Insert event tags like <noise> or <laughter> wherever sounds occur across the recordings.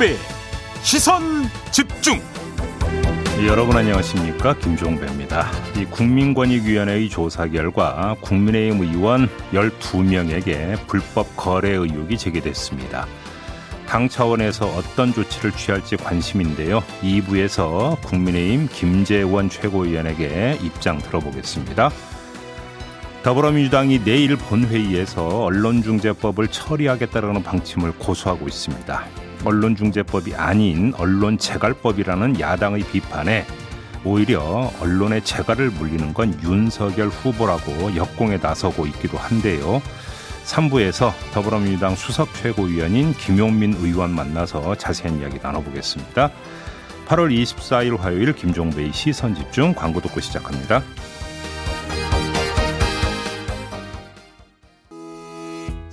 김종배 시선 집중 여러분 안녕하십니까 김종배입니다. 이 국민권익위원회의 조사 결과 국민의힘 의원 12명에게 불법 거래 의혹이 제기됐습니다. 당 차원에서 어떤 조치를 취할지 관심인데요. 2부에서 국민의힘 김재원 최고위원에게 입장 들어보겠습니다. 더불어민주당이 내일 본회의에서 언론중재법을 처리하겠다는 방침을 고수하고 있습니다. 언론중재법이 아닌 언론재갈법이라는 야당의 비판에 오히려 언론의 재갈을 물리는 건 윤석열 후보라고 역공에 나서고 있기도 한데요. 3부에서 더불어민주당 수석 최고위원인 김용민 의원 만나서 자세한 이야기 나눠보겠습니다. 8월 24일 화요일 김종배의 시선 집중 광고 듣고 시작합니다.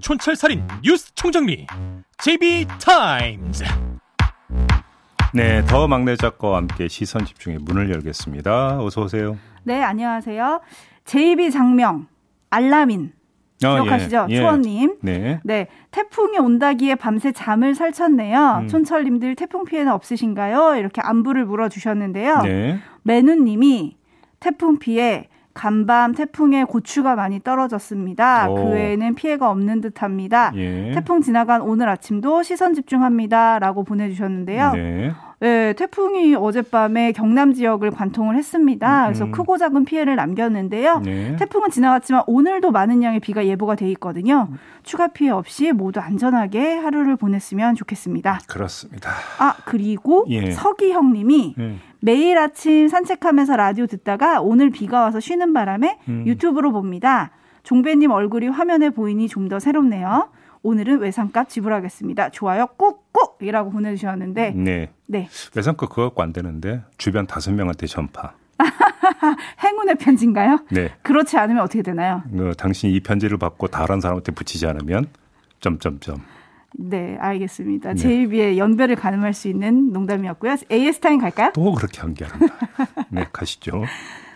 촌철살인 뉴스 총정리 JB타임즈 네, 더 막내 작가와 함께 시선 집중의 문을 열겠습니다. 어서 오세요. 네, 안녕하세요. JB 장명 알라민 아, 기억하시죠? 예, 예. 초원님. 네. 네. 태풍이 온다기에 밤새 잠을 설쳤네요. 음. 촌철님들 태풍 피해는 없으신가요? 이렇게 안부를 물어주셨는데요. 네. 매누님이 태풍 피해 간밤 태풍에 고추가 많이 떨어졌습니다. 오. 그 외에는 피해가 없는 듯합니다. 예. 태풍 지나간 오늘 아침도 시선 집중합니다라고 보내주셨는데요. 네. 네, 태풍이 어젯밤에 경남 지역을 관통을 했습니다. 그래서 음. 크고 작은 피해를 남겼는데요. 네. 태풍은 지나갔지만 오늘도 많은 양의 비가 예보가 돼 있거든요. 추가 피해 없이 모두 안전하게 하루를 보냈으면 좋겠습니다. 그렇습니다. 아 그리고 예. 서기형님이 예. 매일 아침 산책하면서 라디오 듣다가 오늘 비가 와서 쉬는 바람에 음. 유튜브로 봅니다. 종배님 얼굴이 화면에 보이니 좀 더 새롭네요. 오늘은 외상값 지불하겠습니다. 좋아요 꾹꾹이라고 보내주셨는데 네. 네. 외상값 그거 갖고 안 되는데 주변 다섯 명한테 전파. <laughs> 행운의 편지인가요? 네. 그렇지 않으면 어떻게 되나요? 그, 당신이 이 편지를 받고 다른 사람한테 붙이지 않으면 점점점. 네, 알겠습니다. 네. 제이비의 연배를 가늠할 수 있는 농담이었고요. AS 타임 갈까요? 또 그렇게 연기합니다. 네, 가시죠.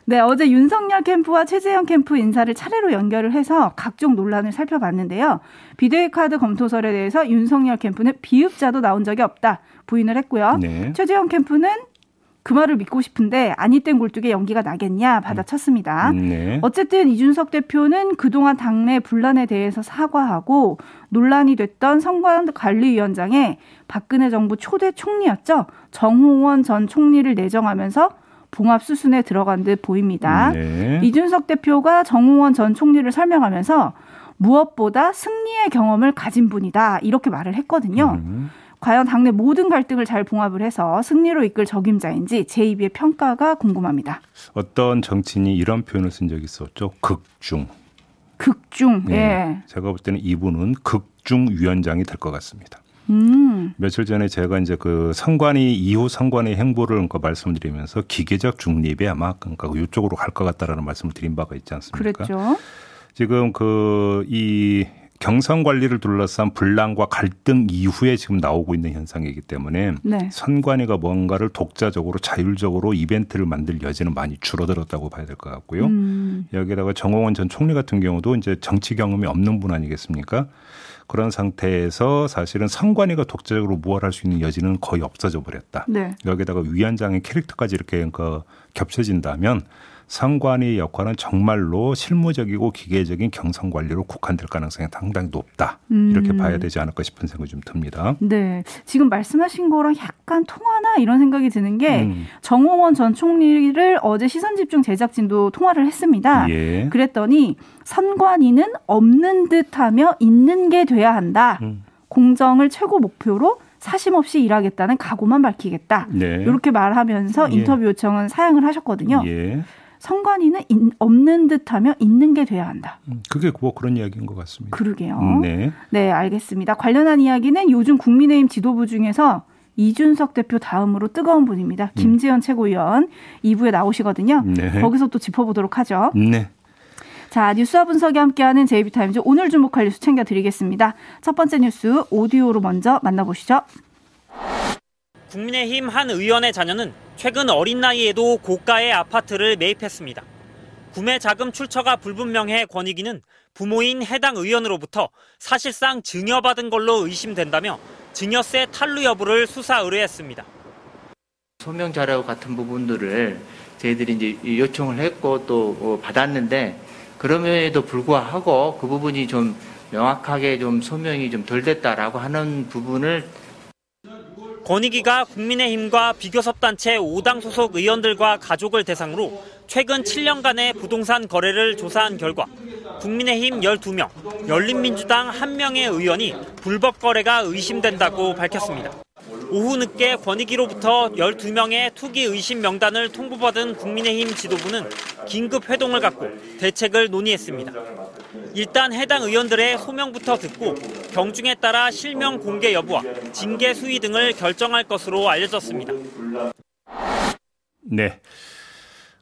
네, 어제 윤석열 캠프와 최재형 캠프 인사를 차례로 연결을 해서 각종 논란을 살펴봤는데요. 비대위 카드 검토설에 대해서 윤석열 캠프는 비읍자도 나온 적이 없다 부인을 했고요. 네. 최재형 캠프는 그 말을 믿고 싶은데 아니 땐 굴뚝에 연기가 나겠냐 받아쳤습니다. 음, 네. 어쨌든 이준석 대표는 그동안 당내 분란에 대해서 사과하고 논란이 됐던 선관관리위원장에 박근혜 정부 초대 총리였죠. 정홍원 전 총리를 내정하면서 봉합 수순에 들어간 듯 보입니다. 네. 이준석 대표가 정홍원 전 총리를 설명하면서 무엇보다 승리의 경험을 가진 분이다 이렇게 말을 했거든요. 음. 과연 당내 모든 갈등을 잘 봉합을 해서 승리로 이끌 적임자인지 제2비의 평가가 궁금합니다. 어떤 정치인이 이런 표현을 쓴 적이 있었죠. 극중. 극중. 네. 예. 제가 볼 때는 이분은 극중 위원장이 될 것 같습니다. 음. 며칠 전에 제가 이제 그 선관위 이후 선관위 행보를 그러니까 말씀드리면서 기계적 중립에 아마 그러니까 이쪽으로 갈 것 같다라는 말씀을 드린 바가 있지 않습니까? 그렇죠. 지금 그 이 경선 관리를 둘러싼 분란과 갈등 이후에 지금 나오고 있는 현상이기 때문에 네. 선관위가 뭔가를 독자적으로 자율적으로 이벤트를 만들 여지는 많이 줄어들었다고 봐야 될 것 같고요. 음. 여기에다가 정홍원 전 총리 같은 경우도 이제 정치 경험이 없는 분 아니겠습니까? 그런 상태에서 사실은 선관위가 독자적으로 무엇할 수 있는 여지는 거의 없어져 버렸다. 네. 여기다가 위원장의 캐릭터까지 이렇게 그 겹쳐진다면 선관위 역할은 정말로 실무적이고 기계적인 경선 관리로 국한될 가능성이 상당히 높다. 음. 이렇게 봐야 되지 않을까 싶은 생각이 좀 듭니다. 네. 지금 말씀하신 거랑 약간 통하나 이런 생각이 드는 게 음. 정홍원 전 총리를 어제 시선 집중 제작진도 통화를 했습니다. 예. 그랬더니 선관위는 없는 듯하며 있는 게 돼야 한다. 음. 공정을 최고 목표로 사심 없이 일하겠다는 각오만 밝히겠다. 네. 이렇게 말하면서 예. 인터뷰 요청은 사양을 하셨거든요. 예. 선관위는 인, 없는 듯하며 있는 게 돼야 한다. 음, 그게 뭐 그런 이야기인 것 같습니다. 그러게요. 음, 네. 네, 알겠습니다. 관련한 이야기는 요즘 국민의힘 지도부 중에서 이준석 대표 다음으로 뜨거운 분입니다. 음. 김재원 최고위원 2부에 나오시거든요. 네. 거기서 또 짚어보도록 하죠. 네. 자, 뉴스와 분석이 함께하는 JB타임즈 오늘 주목할 뉴스 챙겨드리겠습니다. 첫 번째 뉴스 오디오로 먼저 만나보시죠. 국민의힘 한 의원의 자녀는 최근 어린 나이에도 고가의 아파트를 매입했습니다. 구매 자금 출처가 불분명해 권익위는 부모인 해당 의원으로부터 사실상 증여받은 걸로 의심된다며 증여세 탈루 여부를 수사 의뢰했습니다. 소명 자료 같은 부분들을 저희들이 이제 요청을 했고 또 어, 받았는데 그럼에도 불구하고 그 부분이 좀 명확하게 좀 소명이 좀 덜 됐다라고 하는 부분을 권익위가 국민의힘과 비교섭단체 5당 소속 의원들과 가족을 대상으로 최근 7년간의 부동산 거래를 조사한 결과 국민의힘 12명, 열린민주당 1명의 의원이 불법 거래가 의심된다고 밝혔습니다. 오후 늦게 권익위로부터 12명의 투기 의심 명단을 통보받은 국민의힘 지도부는 긴급 회동을 갖고 대책을 논의했습니다. 일단 해당 의원들의 소명부터 듣고 경중에 따라 실명 공개 여부와 징계 수위 등을 결정할 것으로 알려졌습니다. 네.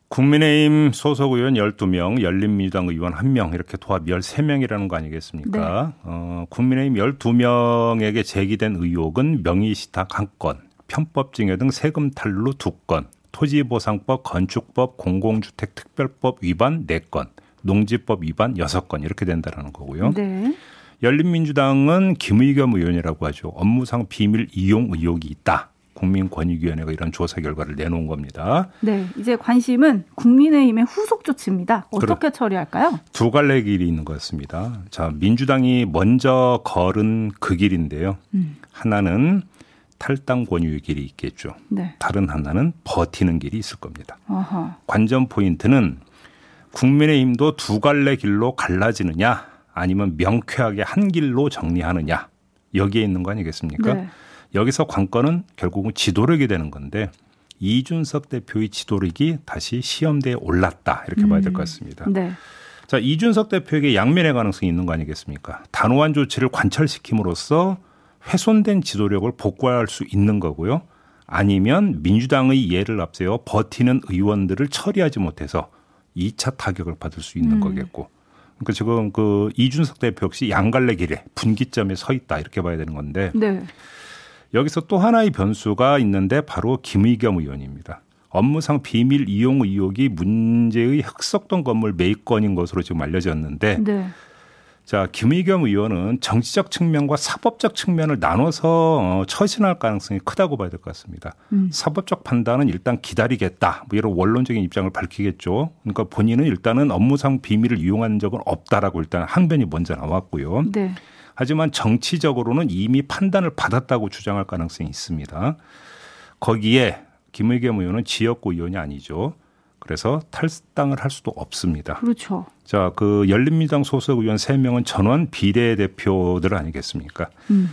국민의힘 소속 의원 12명, 열린민주당 의원 1명, 이렇게 도합 13명이라는 거 아니겠습니까? 네. 어, 국민의힘 12명에게 제기된 의혹은 명의시탁 1건, 편법증여 등 세금 탈루 2건, 토지보상법, 건축법, 공공주택특별법 위반 4건, 농지법 위반 6건 이렇게 된다라는 거고요. 네. 열린민주당은 김의겸 의원이라고 하죠. 업무상 비밀 이용 의혹이 있다. 국민권익위원회가 이런 조사 결과를 내놓은 겁니다. 네, 이제 관심은 국민의힘의 후속 조치입니다. 어떻게 처리할까요? 두 갈래 길이 있는 것 같습니다. 자, 민주당이 먼저 걸은 그 길인데요. 음. 하나는 탈당 권유의 길이 있겠죠. 네. 다른 하나는 버티는 길이 있을 겁니다. 어허. 관전 포인트는 국민의힘도 두 갈래 길로 갈라지느냐 아니면 명쾌하게 한 길로 정리하느냐 여기에 있는 거 아니겠습니까? 네. 여기서 관건은 결국은 지도력이 되는 건데 이준석 대표의 지도력이 다시 시험대에 올랐다 이렇게 음. 봐야 될 것 같습니다. 네. 자 이준석 대표에게 양면의 가능성이 있는 거 아니겠습니까? 단호한 조치를 관철시킴으로써 훼손된 지도력을 복구할 수 있는 거고요. 아니면 민주당의 예를 앞세워 버티는 의원들을 처리하지 못해서 2차 타격을 받을 수 있는 음. 거겠고. 그러니까 지금 그 이준석 대표 역시 양갈래 길에 분기점에 서 있다 이렇게 봐야 되는 건데. 네. 여기서 또 하나의 변수가 있는데 바로 김의겸 의원입니다. 업무상 비밀 이용 의혹이 문제의 흑석동 건물 매입건인 것으로 지금 알려졌는데 네. 자, 김의겸 의원은 정치적 측면과 사법적 측면을 나눠서 어, 처신할 가능성이 크다고 봐야 될 것 같습니다. 음. 사법적 판단은 일단 기다리겠다. 뭐 이런 원론적인 입장을 밝히겠죠. 그러니까 본인은 일단은 업무상 비밀을 이용한 적은 없다라고 일단 항변이 먼저 나왔고요. 네. 하지만 정치적으로는 이미 판단을 받았다고 주장할 가능성이 있습니다. 거기에 김의겸 의원은 지역구 의원이 아니죠. 그래서 탈당을 할 수도 없습니다. 그렇죠. 자, 그 열린민주당 소속 의원 3명은 전원 비례대표들 아니겠습니까? 음.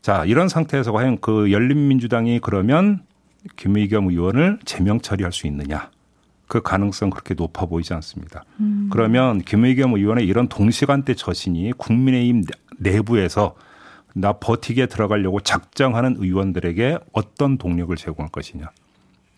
자, 이런 상태에서 과연 그 열린민주당이 그러면 김의겸 의원을 제명 처리할 수 있느냐? 그 가능성 그렇게 높아 보이지 않습니다. 음. 그러면 김의겸 의원의 이런 동시간대 처신이 국민의힘 내부에서 나 버티게 들어가려고 작정하는 의원들에게 어떤 동력을 제공할 것이냐.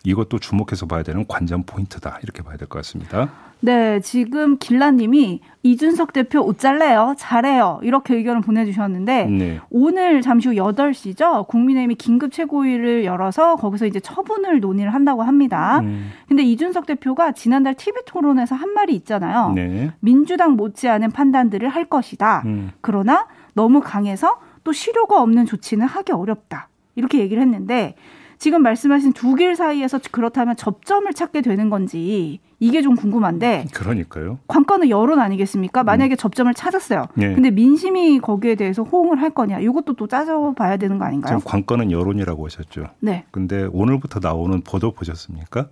이것도 주목해서 봐야 되는 관전 포인트다. 이렇게 봐야 될 것 같습니다. 네, 지금 길라님이 이준석 대표 옷 잘래요? 잘해요. 이렇게 의견을 보내주셨는데 네. 오늘 잠시 후 8시죠. 국민의힘이 긴급 최고위를 열어서 거기서 이제 처분을 논의를 한다고 합니다. 음. 근데 이준석 대표가 지난달 TV 토론에서 한 말이 있잖아요. 네. 민주당 못지않은 판단들을 할 것이다. 음. 그러나 너무 강해서 또 실효가 없는 조치는 하기 어렵다. 이렇게 얘기를 했는데 지금 말씀하신 두 길 사이에서 그렇다면 접점을 찾게 되는 건지 이게 좀 궁금한데. 그러니까요. 관건은 여론 아니겠습니까? 만약에 음. 접점을 찾았어요. 네. 근데 민심이 거기에 대해서 호응을 할 거냐? 이것도 또 따져봐야 되는 거 아닌가요? 지금 관건은 여론이라고 하셨죠. 네. 근데 오늘부터 나오는 보도 보셨습니까?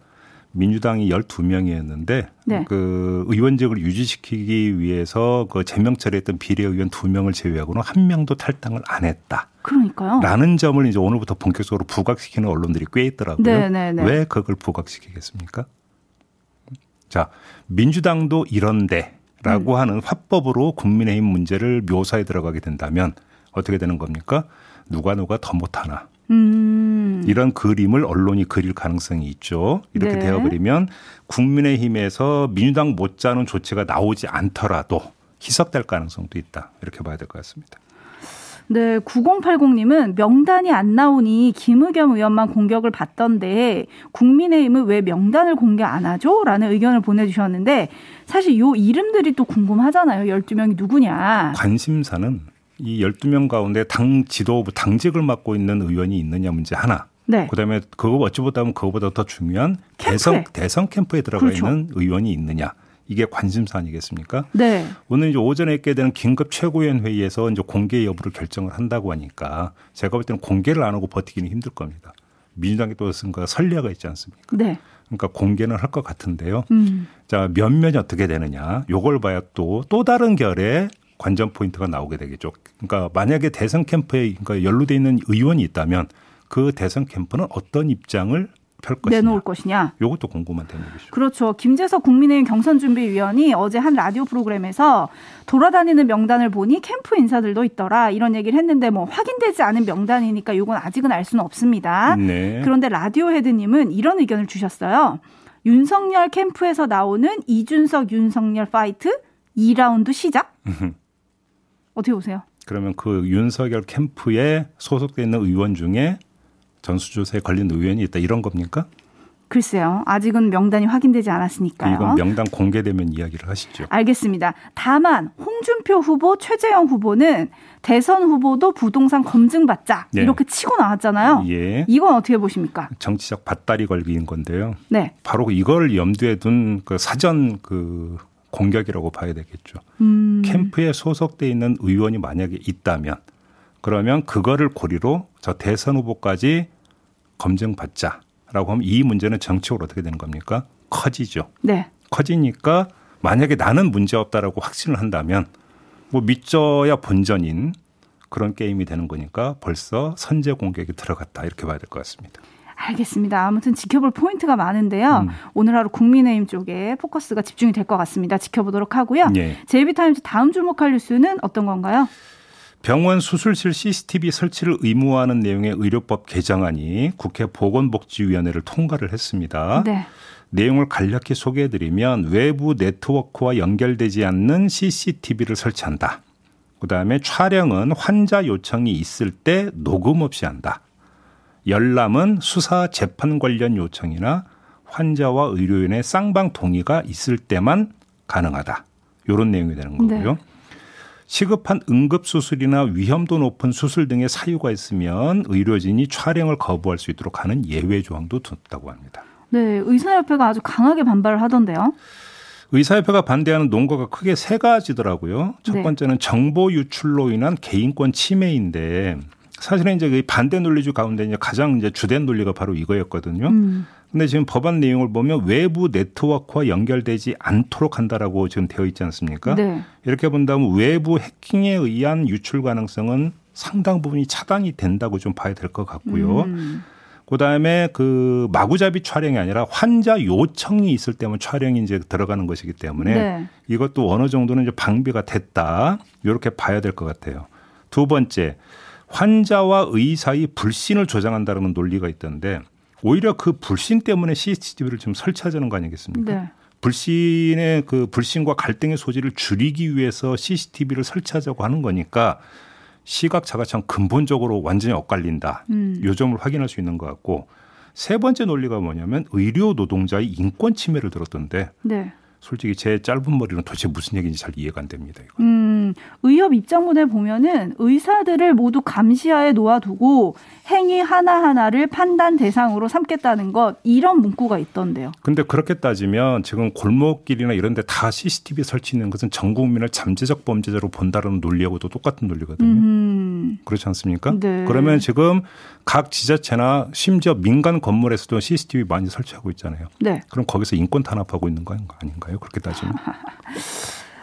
민주당이 12명이었는데 네. 그 의원직을 유지시키기 위해서 그 제명 처리했던 비례의원 2명을 제외하고는 한 명도 탈당을 안 했다. 그러니까요. 라는 점을 이제 오늘부터 본격적으로 부각시키는 언론들이 꽤 있더라고요. 네네네. 네, 네. 왜 그걸 부각시키겠습니까? 자, 민주당도 이런데 라고 음. 하는 화법으로 국민의힘 문제를 묘사에 들어가게 된다면 어떻게 되는 겁니까? 누가 누가 더 못하나 음. 이런 그림을 언론이 그릴 가능성이 있죠. 이렇게 네. 되어버리면 국민의힘에서 민주당 못지않은 조치가 나오지 않더라도 희석될 가능성도 있다. 이렇게 봐야 될 것 같습니다. 네, 9080님은 명단이 안 나오니 김의겸 의원만 공격을 받던데 국민의힘은 왜 명단을 공개 안 하죠? 라는 의견을 보내주셨는데 사실 요 이름들이 또 궁금하잖아요. 12명이 누구냐. 관심사는 이 12명 가운데 당 지도부 당직을 맡고 있는 의원이 있느냐 문제 하나. 네. 그다음에 그거 어찌 보다면 그거보다 더 중요한 캠프에. 대선 대선 캠프에 들어가 그렇죠. 있는 의원이 있느냐. 이게 관심사 아니겠습니까? 네. 오늘 이제 오전에 있게 되는 긴급 최고위원 회의에서 이제 공개 여부를 결정을 한다고 하니까 제가 볼 때는 공개를 안 하고 버티기는 힘들 겁니다. 민주당이 또 쓴가 선례가 있지 않습니까? 네. 그러니까 공개는 할 것 같은데요. 음. 자, 몇몇이 어떻게 되느냐. 요걸 봐야 또, 또 다른 결의 관전 포인트가 나오게 되겠죠. 그러니까 만약에 대선 캠프에 그러니까 연루돼 있는 의원이 있다면 그 대선 캠프는 어떤 입장을 펼 것이냐. 내놓을 것이냐. 이것도 궁금한 대목이죠. 그렇죠. 김재섭 국민의힘 경선준비위원이 어제 한 라디오 프로그램에서 돌아다니는 명단을 보니 캠프 인사들도 있더라 이런 얘기를 했는데 뭐 확인되지 않은 명단이니까 이건 아직은 알 수는 없습니다. 네. 그런데 라디오 헤드님은 이런 의견을 주셨어요. 윤석열 캠프에서 나오는 이준석 윤석열 fight 2라운드 시작? 어떻게 보세요? 그러면 그 윤석열 캠프에 소속돼 있는 의원 중에 전수조사에 걸린 의원이 있다 이런 겁니까? 글쎄요. 아직은 명단이 확인되지 않았으니까요. 이건 명단 공개되면 이야기를 하시죠. 알겠습니다. 다만 홍준표 후보, 최재형 후보는 대선 후보도 부동산 검증받자 네. 이렇게 치고 나왔잖아요. 예. 이건 어떻게 보십니까? 정치적 밭다리 걸기인 건데요. 네. 바로 이걸 염두에 둔 그 사전 그 공격이라고 봐야 되겠죠. 음. 캠프에 소속돼 있는 의원이 만약에 있다면 그러면 그거를 고리로 저 대선 후보까지 검증받자라고 하면 이 문제는 정치적으로 어떻게 되는 겁니까? 커지죠. 네. 커지니까 만약에 나는 문제 없다라고 확신을 한다면 뭐 믿져야 본전인 그런 게임이 되는 거니까 벌써 선제 공격이 들어갔다 이렇게 봐야 될 것 같습니다. 알겠습니다. 아무튼 지켜볼 포인트가 많은데요. 음. 오늘 하루 국민의힘 쪽에 포커스가 집중이 될 것 같습니다. 지켜보도록 하고요. 예. JB Times 다음 주목할 뉴스는 어떤 건가요? 병원 수술실 CCTV 설치를 의무화하는 내용의 의료법 개정안이 국회 보건복지위원회를 통과를 했습니다. 네. 내용을 간략히 소개해드리면 외부 네트워크와 연결되지 않는 CCTV를 설치한다. 그 다음에 촬영은 환자 요청이 있을 때 녹음 없이 한다. 열람은 수사 재판 관련 요청이나 환자와 의료인의 쌍방 동의가 있을 때만 가능하다. 이런 내용이 되는 거고요. 네. 시급한 응급 수술이나 위험도 높은 수술 등의 사유가 있으면 의료진이 촬영을 거부할 수 있도록 하는 예외 조항도 뒀다고 합니다. 네, 의사협회가 아주 강하게 반발을 하던데요. 의사협회가 반대하는 논거가 크게 세 가지더라고요. 첫 네. 번째는 정보 유출로 인한 개인권 침해인데 사실은 이제 그 반대 논리주 가운데 이제 가장 이제 주된 논리가 바로 이거였거든요. 음. 근데 지금 법안 내용을 보면 외부 네트워크와 연결되지 않도록 한다라고 지금 되어 있지 않습니까? 네. 이렇게 본다면 외부 해킹에 의한 유출 가능성은 상당 부분이 차단이 된다고 좀 봐야 될 것 같고요. 음. 그다음에 그 마구잡이 촬영이 아니라 환자 요청이 있을 때만 촬영이 이제 들어가는 것이기 때문에 네. 이것도 어느 정도는 이제 방비가 됐다. 이렇게 봐야 될 것 같아요. 두 번째, 환자와 의사의 불신을 조장한다는 논리가 있던데 오히려 그 불신 때문에 CCTV를 지금 설치하자는 거 아니겠습니까? 네. 불신의 그 불신과 갈등의 소지를 줄이기 위해서 CCTV를 설치하자고 하는 거니까 시각 자가참 근본적으로 완전히 엇갈린다. 음. 요 점을 확인할 수 있는 것 같고 세 번째 논리가 뭐냐면 의료 노동자의 인권 침해를 들었던데 네. 솔직히 제 짧은 머리는 도대체 무슨 얘기인지 잘 이해가 안 됩니다. 이거. 음, 의협 입장문에 보면은 의사들을 모두 감시하에 놓아두고 행위 하나하나를 판단 대상으로 삼겠다는 것 이런 문구가 있던데요. 근데 그렇게 따지면 지금 골목길이나 이런 데 다 CCTV 설치는 것은 전 국민을 잠재적 범죄자로 본다는 논리하고도 똑같은 논리거든요. 음. 그렇지 않습니까? 네. 그러면 지금 각 지자체나 심지어 민간 건물에서도 CCTV 많이 설치하고 있잖아요. 네. 그럼 거기서 인권 탄압하고 있는 거 아닌가요? 그렇게 따지면. <laughs>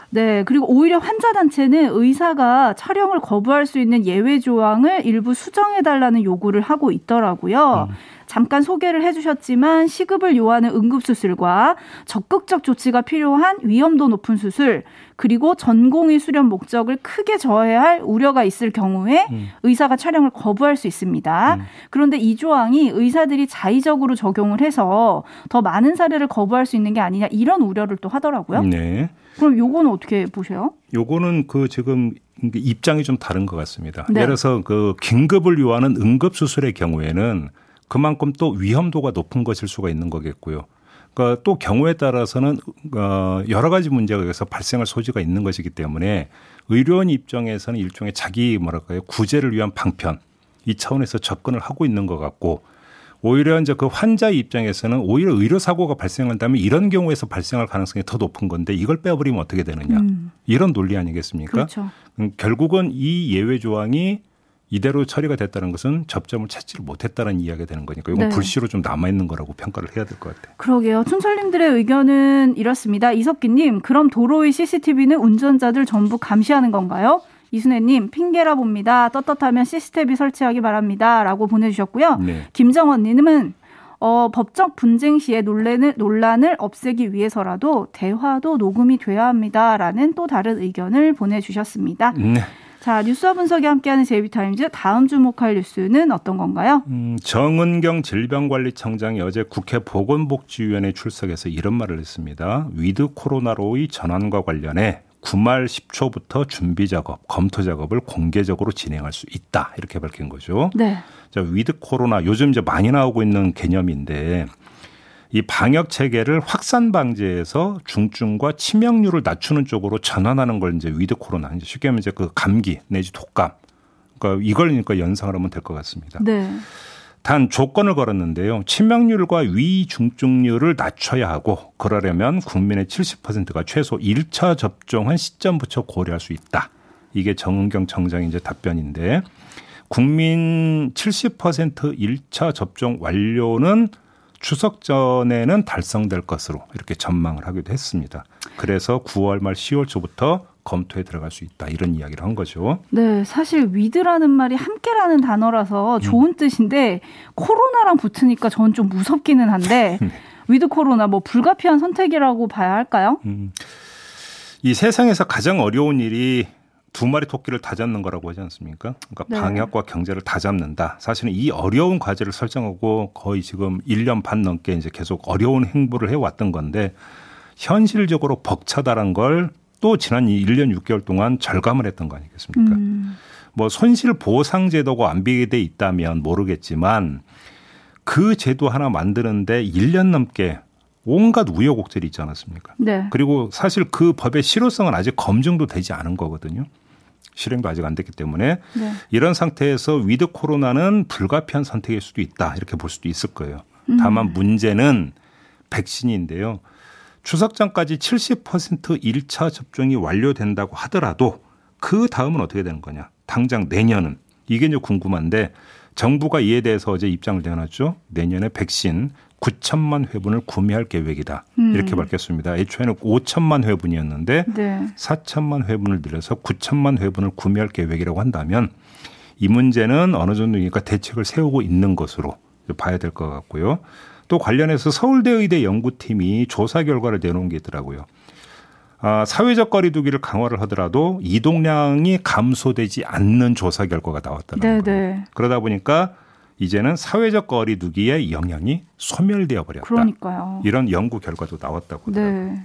네, 그리고 오히려 환자 단체는 의사가 촬영을 거부할 수 있는 예외 조항을 일부 수정해 달라는 요구를 하고 있더라고요. 음. 잠깐 소개를 해주셨지만 시급을 요하는 응급수술과 적극적 조치가 필요한 위험도 높은 수술, 그리고 전공의 수련 목적을 크게 저해할 우려가 있을 경우에 음. 의사가 촬영을 거부할 수 있습니다. 음. 그런데 이 조항이 의사들이 자의적으로 적용을 해서 더 많은 사례를 거부할 수 있는 게 아니냐 이런 우려를 또 하더라고요. 네. 그럼 요거는 어떻게 보세요? 요거는 그 지금 입장이 좀 다른 것 같습니다. 네. 예를 들어서 그 긴급을 요하는 응급 수술의 경우에는 그만큼 또 위험도가 높은 것일 수가 있는 거겠고요. 그러니까 또 경우에 따라서는 어 여러 가지 문제가 여기서 발생할 소지가 있는 것이기 때문에 의료원 입장에서는 일종의 자기 뭐랄까요 구제를 위한 방편 이 차원에서 접근을 하고 있는 것 같고 오히려 이제 그 환자 입장에서는 오히려 의료 사고가 발생한다면 이런 경우에서 발생할 가능성이 더 높은 건데 이걸 빼버리면 어떻게 되느냐 음. 이런 논리 아니겠습니까? 그렇죠. 음, 결국은 이 예외 조항이 이대로 처리가 됐다는 것은 접점을 찾지를 못했다는 이야기가 되는 거니까 이건 네. 불씨로 좀 남아 있는 거라고 평가를 해야 될 것 같아요. 그러게요. 춘철님들의 의견은 이렇습니다. 이석기님, 그럼 도로의 CCTV는 운전자들 전부 감시하는 건가요? 이순애님 핑계라 봅니다. 떳떳하면 CCTV 설치하기 바랍니다.라고 보내주셨고요. 네. 김정원님은 어, 법적 분쟁 시에 논란을, 논란을 없애기 위해서라도 대화도 녹음이 돼야 합니다라는 또 다른 의견을 보내주셨습니다. 네. 자, 뉴스와 분석이 함께하는 JB Times 다음 주목할 뉴스는 어떤 건가요? 음, 정은경 질병관리청장이 어제 국회 보건복지위원회 출석해서 이런 말을 했습니다. with 코로나로의 전환과 관련해 구말 10초부터 준비 작업, 검토 작업을 공개적으로 진행할 수 있다. 이렇게 밝힌 거죠. 네. 자, with 코로나 요즘 이제 많이 나오고 있는 개념인데 이 방역 체계를 확산 방지해서 중증과 치명률을 낮추는 쪽으로 전환하는 걸 이제 with 코로나 이제 쉽게 하면 이제 그 감기 내지 독감 그러니까 이걸 그러니까 연상을 하면 될 것 같습니다. 네. 단 조건을 걸었는데요. 치명률과 위중증률을 낮춰야 하고 그러려면 국민의 70%가 최소 1차 접종한 시점부터 고려할 수 있다. 이게 정은경 청장의 이제 답변인데 국민 70% 1차 접종 완료는 추석 전에는 달성될 것으로 이렇게 전망을 하기도 했습니다. 그래서 9월 말 10월 초부터 검토에 들어갈 수 있다 이런 이야기를 한 거죠. 네, 사실 with라는 말이 함께라는 단어라서 좋은 음. 뜻인데 코로나랑 붙으니까 저는 좀 무섭기는 한데 <laughs> 네. with 코로나 뭐 불가피한 선택이라고 봐야 할까요? 음. 이 세상에서 가장 어려운 일이 두 마리 토끼를 다 잡는 거라고 하지 않습니까? 그러니까 네. 방역과 경제를 다 잡는다. 사실은 이 어려운 과제를 설정하고 거의 지금 1년 반 넘게 이제 계속 어려운 행보를 해왔던 건데 현실적으로 벅차다란 걸 또 지난 1년 6개월 동안 절감을 했던 거 아니겠습니까? 음. 뭐 손실 보상 제도가 완비돼 있다면 모르겠지만 그 제도 하나 만드는데 1년 넘게 온갖 우여곡절이 있지 않았습니까? 네. 그리고 사실 그 법의 실효성은 아직 검증도 되지 않은 거거든요. 실행도 아직 안 됐기 때문에 네. 이런 상태에서 with 코로나는 불가피한 선택일 수도 있다 이렇게 볼 수도 있을 거예요. 음. 다만 문제는 백신인데요. 추석 전까지 70% 1차 접종이 완료된다고 하더라도 그 다음은 어떻게 되는 거냐? 당장 내년은 이게 이제 궁금한데 정부가 이에 대해서 어제 입장을 내놨죠. 내년에 백신 9천만 회분을 구매할 계획이다. 음. 이렇게 밝혔습니다. 애초에는 5천만 회분이었는데 네. 4천만 회분을 늘려서 9천만 회분을 구매할 계획이라고 한다면 이 문제는 어느 정도니까 대책을 세우고 있는 것으로 봐야 될 것 같고요. 또 관련해서 서울대 의대 연구팀이 조사 결과를 내놓은 게 있더라고요. 아, 사회적 거리두기를 강화를 하더라도 이동량이 감소되지 않는 조사 결과가 나왔다는 거예요. 그러다 보니까 이제는 사회적 거리두기의 영향이 소멸되어 버렸다. 그러니까요. 이런 연구 결과도 나왔다고 하더라고요. 네.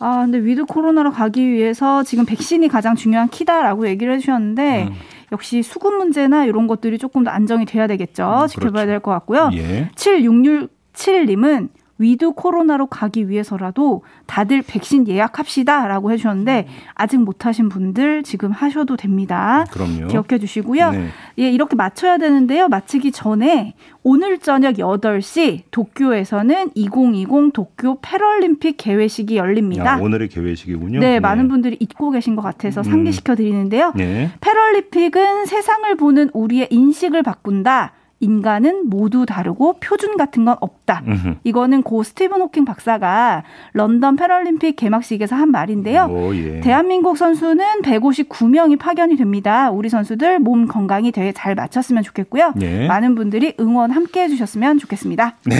아, 근데 with 코로나로 가기 위해서 지금 백신이 가장 중요한 키다라고 얘기를 해주셨는데 음. 역시 수급 문제나 이런 것들이 조금 더 안정이 돼야 되겠죠. 음, 지켜봐야 그렇죠. 될것 같고요. 예. 7667님은 with 코로나로 가기 위해서라도 다들 백신 예약합시다라고 해주셨는데 아직 못하신 분들 지금 하셔도 됩니다. 그럼요. 기억해 주시고요. 네. 예, 이렇게 맞춰야 되는데요. 마치기 전에 오늘 저녁 8시 도쿄에서는 2020 도쿄 패럴림픽 개회식이 열립니다. 야, 오늘의 개회식이군요. 네, 네, 많은 분들이 잊고 계신 것 같아서 음. 상기시켜 드리는데요. 네. 패럴림픽은 세상을 보는 우리의 인식을 바꾼다. 인간은 모두 다르고 표준 같은 건 없다. 이거는 고 스티븐 호킹 박사가 런던 패럴림픽 개막식에서 한 말인데요. 오, 예. 대한민국 선수는 159명이 파견이 됩니다. 우리 선수들 몸 건강이 되게 잘 맞췄으면 좋겠고요. 네. 많은 분들이 응원 함께 해주셨으면 좋겠습니다. 네.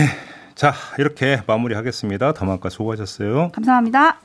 자, 이렇게 마무리하겠습니다. 담화과 수고하셨어요. 감사합니다.